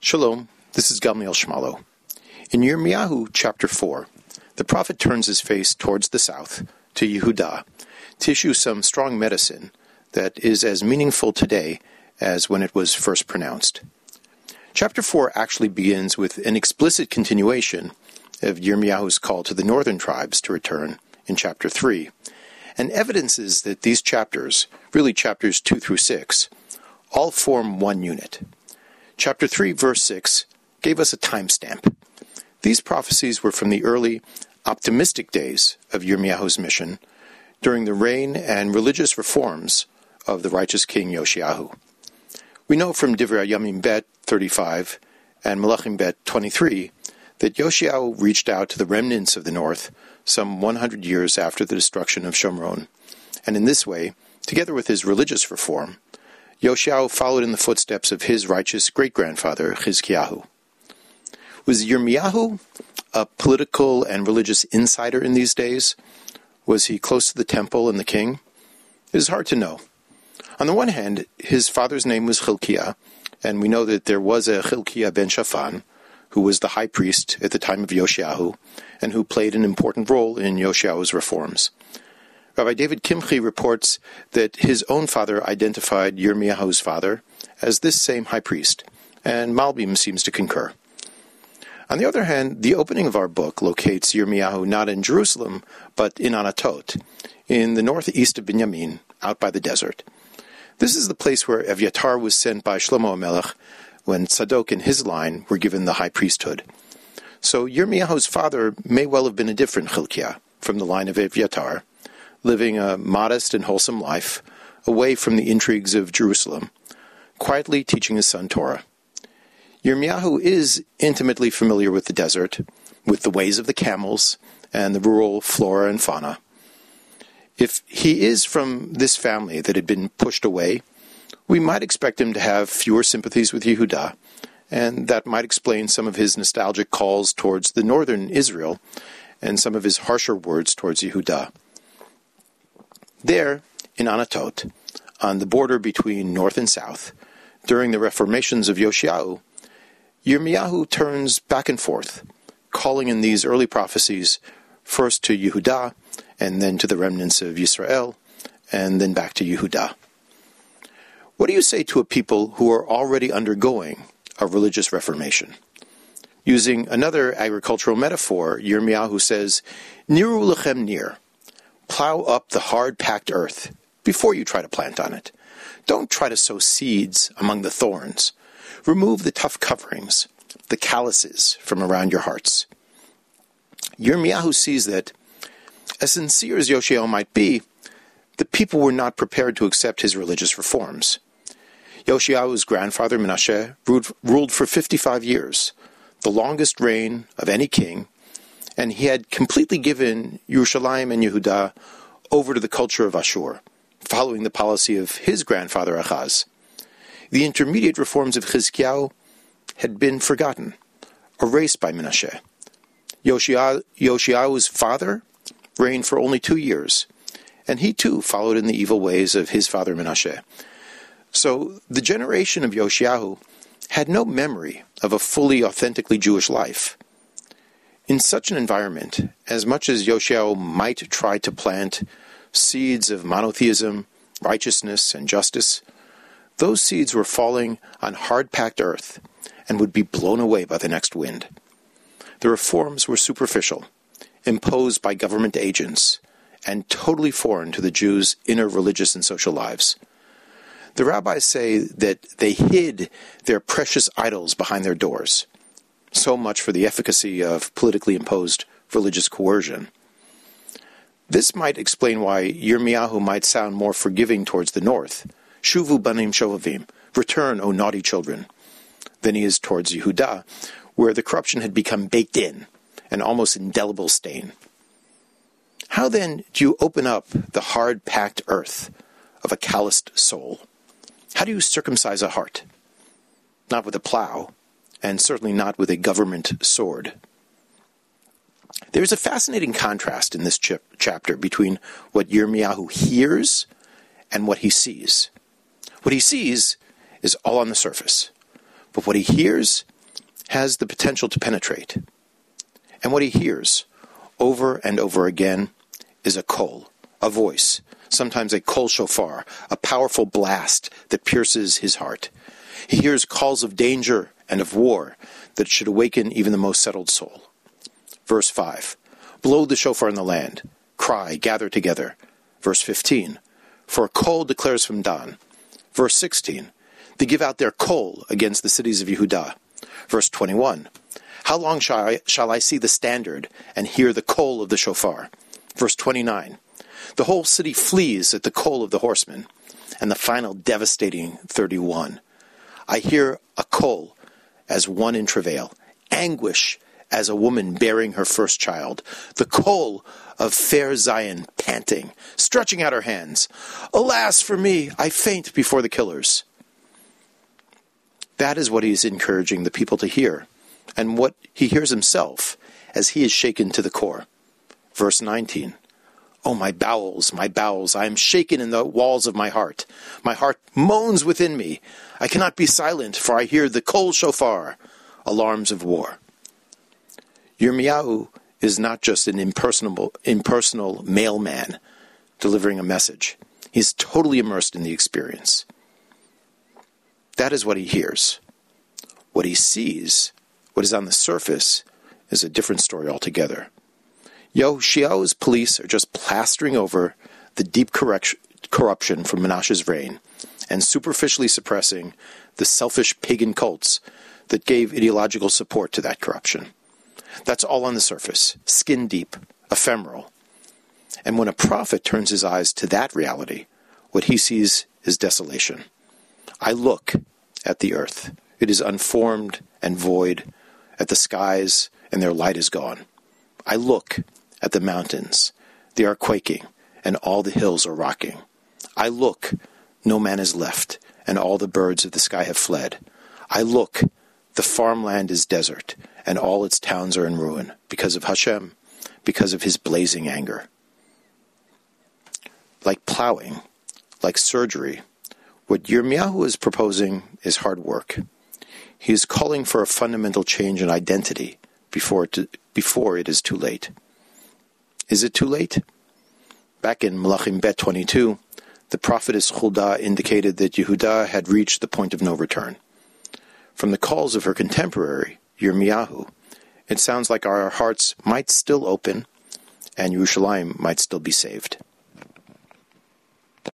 Shalom, this is Gamliel Shmalo. In Yirmiyahu chapter 4, the prophet turns his face towards the south, to Yehudah, to issue some strong medicine that is as meaningful today as when it was first pronounced. Chapter 4 actually begins with an explicit continuation of Yirmiyahu's call to the northern tribes to return in chapter 3, and evidences that these chapters, really chapters 2 through 6, all form one unit. Chapter 3, verse 6 gave us a timestamp. These prophecies were from the early, optimistic days of Yirmiyahu's mission during the reign and religious reforms of the righteous king Yoshiyahu. We know from Divrei Yamim Bet 35 and Malachim Bet 23 that Yoshiyahu reached out to the remnants of the north some 100 years after the destruction of Shomron, and in this way, together with his religious reform, Yoshiyahu followed in the footsteps of his righteous great-grandfather, Chizkiyahu. Was Yirmiyahu a political and religious insider in these days? Was he close to the temple and the king? It is hard to know. On the one hand, his father's name was Chilkiah, and we know that there was a Chilkiah ben Shaphan, who was the high priest at the time of Yoshiyahu, and who played an important role in Yoshiyahu's reforms. Rabbi David Kimchi reports that his own father identified Yirmiyahu's father as this same high priest, and Malbim seems to concur. On the other hand, the opening of our book locates Yirmiyahu not in Jerusalem, but in Anatot, in the northeast of Binyamin, out by the desert. This is the place where Evyatar was sent by Shlomo Amelech when Sadok and his line were given the high priesthood. So Yirmiyahu's father may well have been a different Chilkiah from the line of Evyatar, living a modest and wholesome life, away from the intrigues of Jerusalem, quietly teaching his son Torah. Yirmiyahu is intimately familiar with the desert, with the ways of the camels, and the rural flora and fauna. If he is from this family that had been pushed away, we might expect him to have fewer sympathies with Yehudah, and that might explain some of his nostalgic calls towards the northern Israel and some of his harsher words towards Yehudah. There, in Anatot, on the border between north and south, during the reformations of Yoshiyahu, Yirmiyahu turns back and forth, calling in these early prophecies first to Yehudah, and then to the remnants of Israel, and then back to Yehudah. What do you say to a people who are already undergoing a religious reformation? Using another agricultural metaphor, Yirmiyahu says, Niru lechem nir, Plow up the hard packed earth before you try to plant on it. Don't try to sow seeds among the thorns. Remove the tough coverings, the calluses from around your hearts. Yirmiyahu sees that, as sincere as Yoshiel might be, the people were not prepared to accept his religious reforms. Yoshiyahu's grandfather Menashe ruled for 55 years, the longest reign of any king and he had completely given Yerushalayim and Yehuda over to the culture of Ashur, following the policy of his grandfather Achaz. The intermediate reforms of Chizkiyahu had been forgotten, erased by Menashe. Yoshiyahu's father reigned for only two years, and he too followed in the evil ways of his father Menashe. So the generation of Yoshiyahu had no memory of a fully authentically Jewish life. In such an environment, as much as Yoshiyahu might try to plant seeds of monotheism, righteousness, and justice, those seeds were falling on hard packed earth and would be blown away by the next wind. The reforms were superficial, imposed by government agents, and totally foreign to the Jews' inner religious and social lives. The rabbis say that they hid their precious idols behind their doors so much for the efficacy of politically imposed religious coercion. This might explain why Yirmiyahu might sound more forgiving towards the north, Shuvu banim shovavim, return, O naughty children, than he is towards Yehudah, where the corruption had become baked in, an almost indelible stain. How then do you open up the hard packed earth of a calloused soul? How do you circumcise a heart? Not with a plow, and certainly not with a government sword. There's a fascinating contrast in this ch- chapter between what Yirmiyahu hears and what he sees. What he sees is all on the surface, but what he hears has the potential to penetrate. And what he hears over and over again is a call, a voice, sometimes a kol shofar, a powerful blast that pierces his heart. He hears calls of danger and of war that should awaken even the most settled soul. Verse 5 Blow the shofar in the land, cry, gather together. Verse 15 For a kol declares from Dan. Verse 16 They give out their kol against the cities of Yehudah. Verse 21 How long shall I, shall I see the standard and hear the kol of the shofar? Verse 29 The whole city flees at the call of the horsemen. And the final devastating 31 I hear a call as one in travail, anguish as a woman bearing her first child, the call of fair Zion panting, stretching out her hands. Alas for me, I faint before the killers. That is what he is encouraging the people to hear, and what he hears himself as he is shaken to the core. Verse 19. Oh, my bowels, my bowels, I am shaken in the walls of my heart. My heart moans within me. I cannot be silent, for I hear the kol shofar, alarms of war. Yirmiyahu is not just an impersonal, impersonal mailman delivering a message. He is totally immersed in the experience. That is what he hears. What he sees, what is on the surface, is a different story altogether. Yoshia's police are just plastering over the deep corruption from Menashe's reign and superficially suppressing the selfish pagan cults that gave ideological support to that corruption. That's all on the surface, skin deep, ephemeral. And when a prophet turns his eyes to that reality, what he sees is desolation. I look at the earth. It is unformed and void, at the skies, and their light is gone. I look at the mountains. They are quaking, and all the hills are rocking. I look, no man is left, and all the birds of the sky have fled. I look, the farmland is desert, and all its towns are in ruin, because of Hashem, because of his blazing anger. Like plowing, like surgery, what Yirmiyahu is proposing is hard work. He is calling for a fundamental change in identity before it, before it is too late. Is it too late? Back in Malachim Bet 22, the prophetess Huldah indicated that Yehuda had reached the point of no return. From the calls of her contemporary, Yirmiyahu, it sounds like our hearts might still open and Yerushalayim might still be saved.